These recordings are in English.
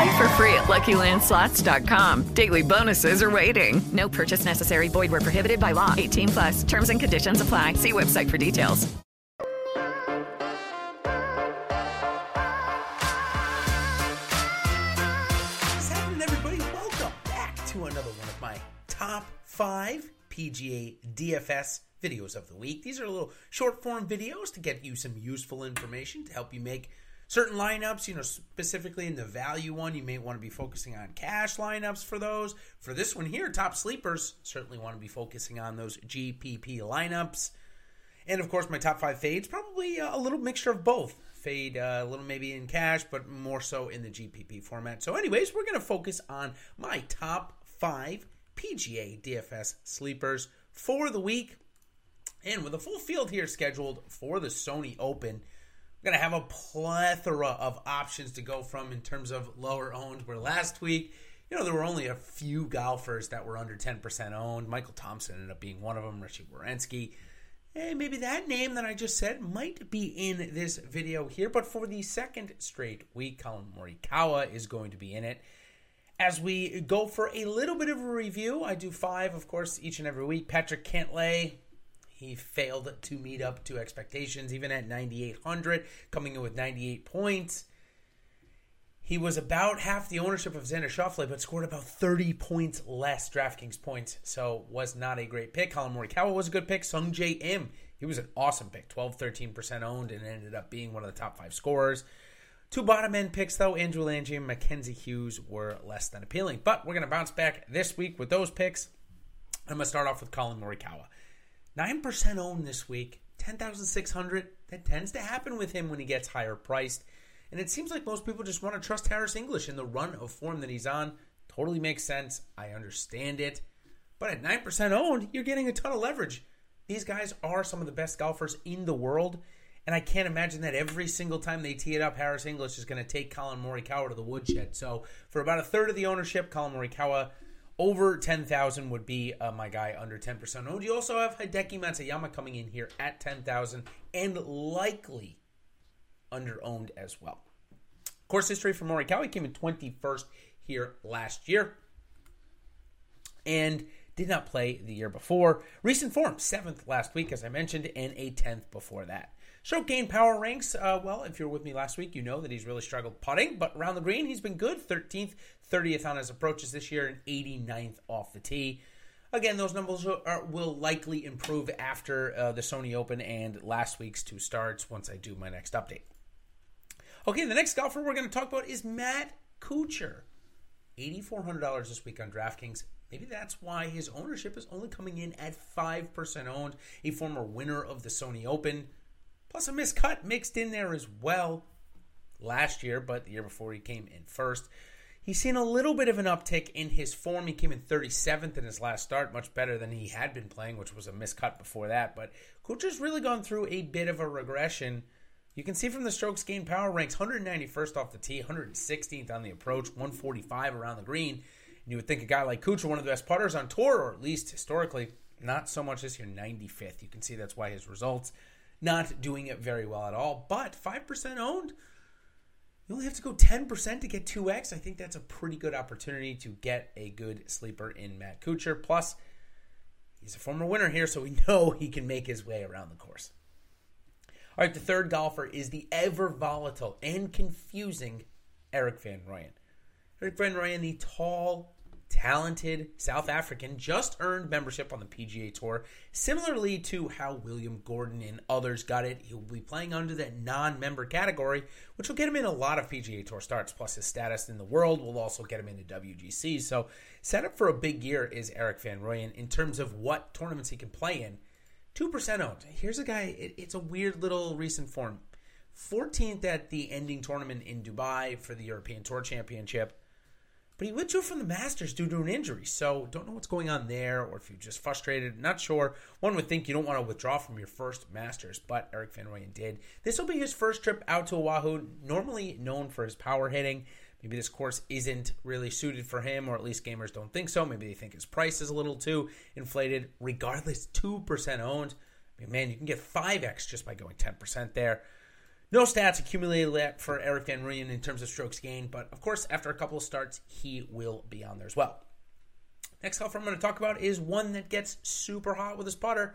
Play for free at LuckyLandSlots.com. Daily bonuses are waiting. No purchase necessary. Void where prohibited by law. 18 plus. Terms and conditions apply. See website for details. What's happening, everybody? Welcome back to another one of my top five PGA DFS videos of the week. These are little short form videos to get you some useful information to help you make certain lineups. You know, specifically in the value one, you may want to be focusing on cash lineups for those. For this one here, top sleepers, certainly want to be focusing on those GPP lineups. And of course, my top five fades, probably a little mixture of both. Fade uh, a little maybe in cash, but more so in the GPP format. So, anyways, we're going to focus on my top five PGA DFS sleepers for the week. And with a full field here scheduled for the Sony Open, we're going to have a plethora of options to go from in terms of lower owned. Where last week, you know, there were only a few golfers that were under 10% owned. Michael Thompson ended up being one of them, Richy Werenski. And maybe that name that I just said might be in this video here, but for the second straight week, Collin Morikawa is going to be in it. As we go for a little bit of a review, I do five, of course, each and every week. Patrick Cantlay, he failed to meet up to expectations, even at 9,800, coming in with 98 points. He was about half the ownership of Xander Schauffele, but scored about 30 points less DraftKings points, so was not a great pick. Collin Morikawa was a good pick. Sungjae Im, he was an awesome pick, 12, 13% owned, and ended up being one of the top five scorers. Two bottom end picks, though, Andrew Lange and Mackenzie Hughes were less than appealing. But we're going to bounce back this week with those picks. I'm going to start off with Collin Morikawa. 9% owned this week, 10,600. That tends to happen with him when he gets higher priced. And it seems like most people just want to trust Harris English in the run of form that he's on. Totally makes sense. I understand it. But at 9% owned, you're getting a ton of leverage. These guys are some of the best golfers in the world. And I can't imagine that every single time they tee it up, Harris English is going to take Collin Morikawa to the woodshed. So for about a third of the ownership, Collin Morikawa over 10,000 would be uh, my guy under 10% owned. You also have Hideki Matsuyama coming in here at 10,000 and likely under owned as well. Course history for Morikawa came in 21st here last year and did not play the year before. Recent form, 7th last week, as I mentioned, and a 10th before that. Stroke gain power ranks. Uh, well, if you were with me last week, you know that he's really struggled putting, but around the green, he's been good. 13th, 30th on his approaches this year, and 89th off the tee. Again, those numbers are, will likely improve after uh, the Sony Open and last week's two starts once I do my next update. Okay, the next golfer we're going to talk about is Matt Kuchar. $8,400 this week on DraftKings. Maybe that's why his ownership is only coming in at 5% owned. A former winner of the Sony Open. Plus a miscut mixed in there as well last year, but the year before he came in first. He's seen a little bit of an uptick in his form. He came in 37th in his last start, much better than he had been playing, which was a miscut before that. But Kuchar's really gone through a bit of a regression. You can see from the strokes gained power ranks 191st off the tee, 116th on the approach, 145 around the green. And you would think a guy like Kuchar, one of the best putters on tour, or at least historically, not so much this year, 95th. You can see that's why his results not doing it very well at all. But 5% owned, you only have to go 10% to get 2x. I think that's a pretty good opportunity to get a good sleeper in Matt Kuchar. Plus, he's a former winner here, so we know he can make his way around the course. All right, the third golfer is the ever volatile and confusing Erik Van Rooyen. Erik Van Rooyen, the tall, talented South African just earned membership on the PGA Tour, similarly to how William Gordon and others got it. He'll be playing under that non member category, which will get him in a lot of PGA Tour starts, plus his status in the world will also get him into WGC. So, set up for a big year is Erik Van Rooyen in terms of what tournaments he can play in. 2% owned. Here's a guy, it, it's a weird little recent form. 14th at the ending tournament in Dubai for the European Tour Championship. But he withdrew from the Masters due to an injury, so don't know what's going on there, or if you're just frustrated. Not sure. One would think you don't want to withdraw from your first Masters, but Erik Van Rooyen did. This will be his first trip out to Oahu, normally known for his power hitting. Maybe this course isn't really suited for him, or at least gamers don't think so. Maybe they think his price is a little too inflated. Regardless, 2% owned. I mean, man, you can get 5x just by going 10% there. No stats accumulated yet for Erik Van Rooyen in terms of strokes gained, but of course, after a couple of starts, he will be on there as well. Next golfer I'm going to talk about is one that gets super hot with his putter,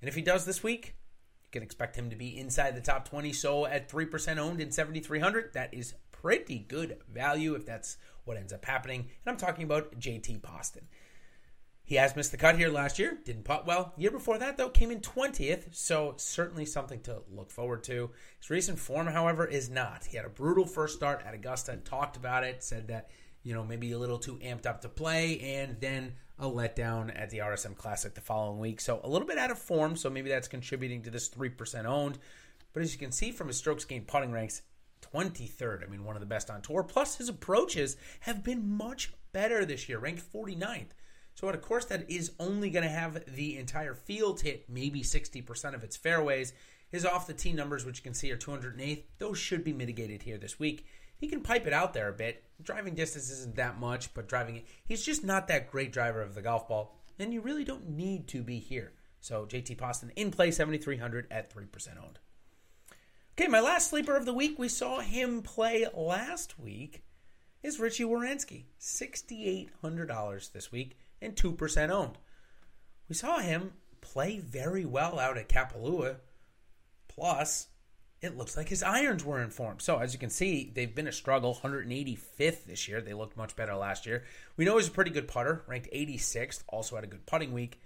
and if he does this week, you can expect him to be inside the top 20. So at 3% owned in 7,300, that is pretty good value if that's what ends up happening. And I'm talking about JT Poston. He has missed the cut here last year, didn't putt well. Year before that, though, came in 20th, so certainly something to look forward to. His recent form, however, is not. He had a brutal first start at Augusta, talked about it, said that, you know, maybe a little too amped up to play, and then a letdown at the RSM Classic the following week. So a little bit out of form, so maybe that's contributing to this 3% owned. But as you can see from his strokes gained putting ranks, 23rd. I mean, one of the best on tour. Plus, his approaches have been much better this year, ranked 49th. So, at a course that is only going to have the entire field hit maybe 60% of its fairways, his off the tee numbers, which you can see are 208th, those should be mitigated here this week. He can pipe it out there a bit. Driving distance isn't that much, but driving it, he's just not that great driver of the golf ball, and you really don't need to be here. So, JT Poston in play 7,300 at 3% owned. Okay, my last sleeper of the week, we saw him play last week, is Richy Werenski. $6,800 this week and 2% owned. We saw him play very well out at Kapalua. Plus, it looks like his irons were in form. So, as you can see, they've been a struggle. 185th this year. They looked much better last year. We know he's a pretty good putter, ranked 86th, also had a good putting week.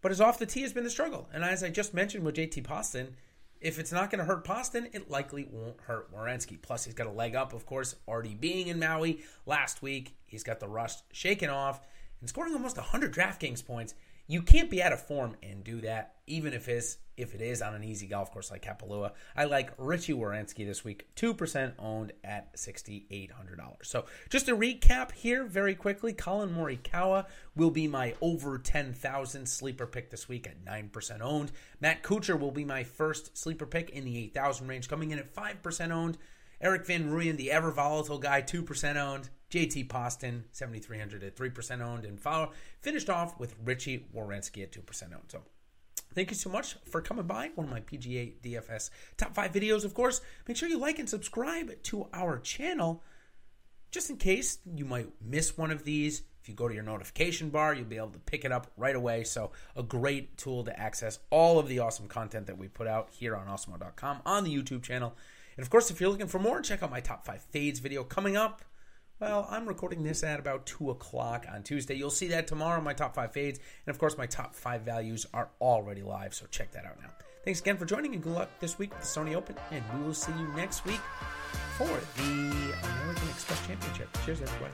But his off the tee has been the struggle. And as I just mentioned with JT Poston, if it's not going to hurt Poston, it likely won't hurt Werenski. Plus, he's got a leg up, of course, already being in Maui last week. He's got the rust shaken off and scoring almost 100 DraftKings points. You can't be out of form and do that, even if it's if it is on an easy golf course like Kapalua. I like Richy Werenski this week, two percent owned at sixty eight hundred dollars. So just to recap here, very quickly. Collin Morikawa will be my over ten thousand sleeper pick this week at nine percent owned. Matt Kuchar will be my first sleeper pick in the eight thousand range, coming in at five percent owned. Erik Van Rooyen, the ever volatile guy, 2% owned. JT Poston, 7,300 at 3% owned. And follow, finished off with Richy Werenski at 2% owned. So thank you so much for coming by. One of my PGA DFS top five videos, of course. Make sure you like and subscribe to our channel just in case you might miss one of these. If you go to your notification bar, you'll be able to pick it up right away. So, a great tool to access all of the awesome content that we put out here on awesemo.com on the YouTube channel. And of course, if you're looking for more, check out my top five fades video coming up. Well, I'm recording this at about 2 o'clock on Tuesday. You'll see that tomorrow, my top five fades. And of course, my top five values are already live, so check that out now. Thanks again for joining, and good luck this week with the Sony Open. And we will see you next week for the American Express Championship. Cheers, everybody.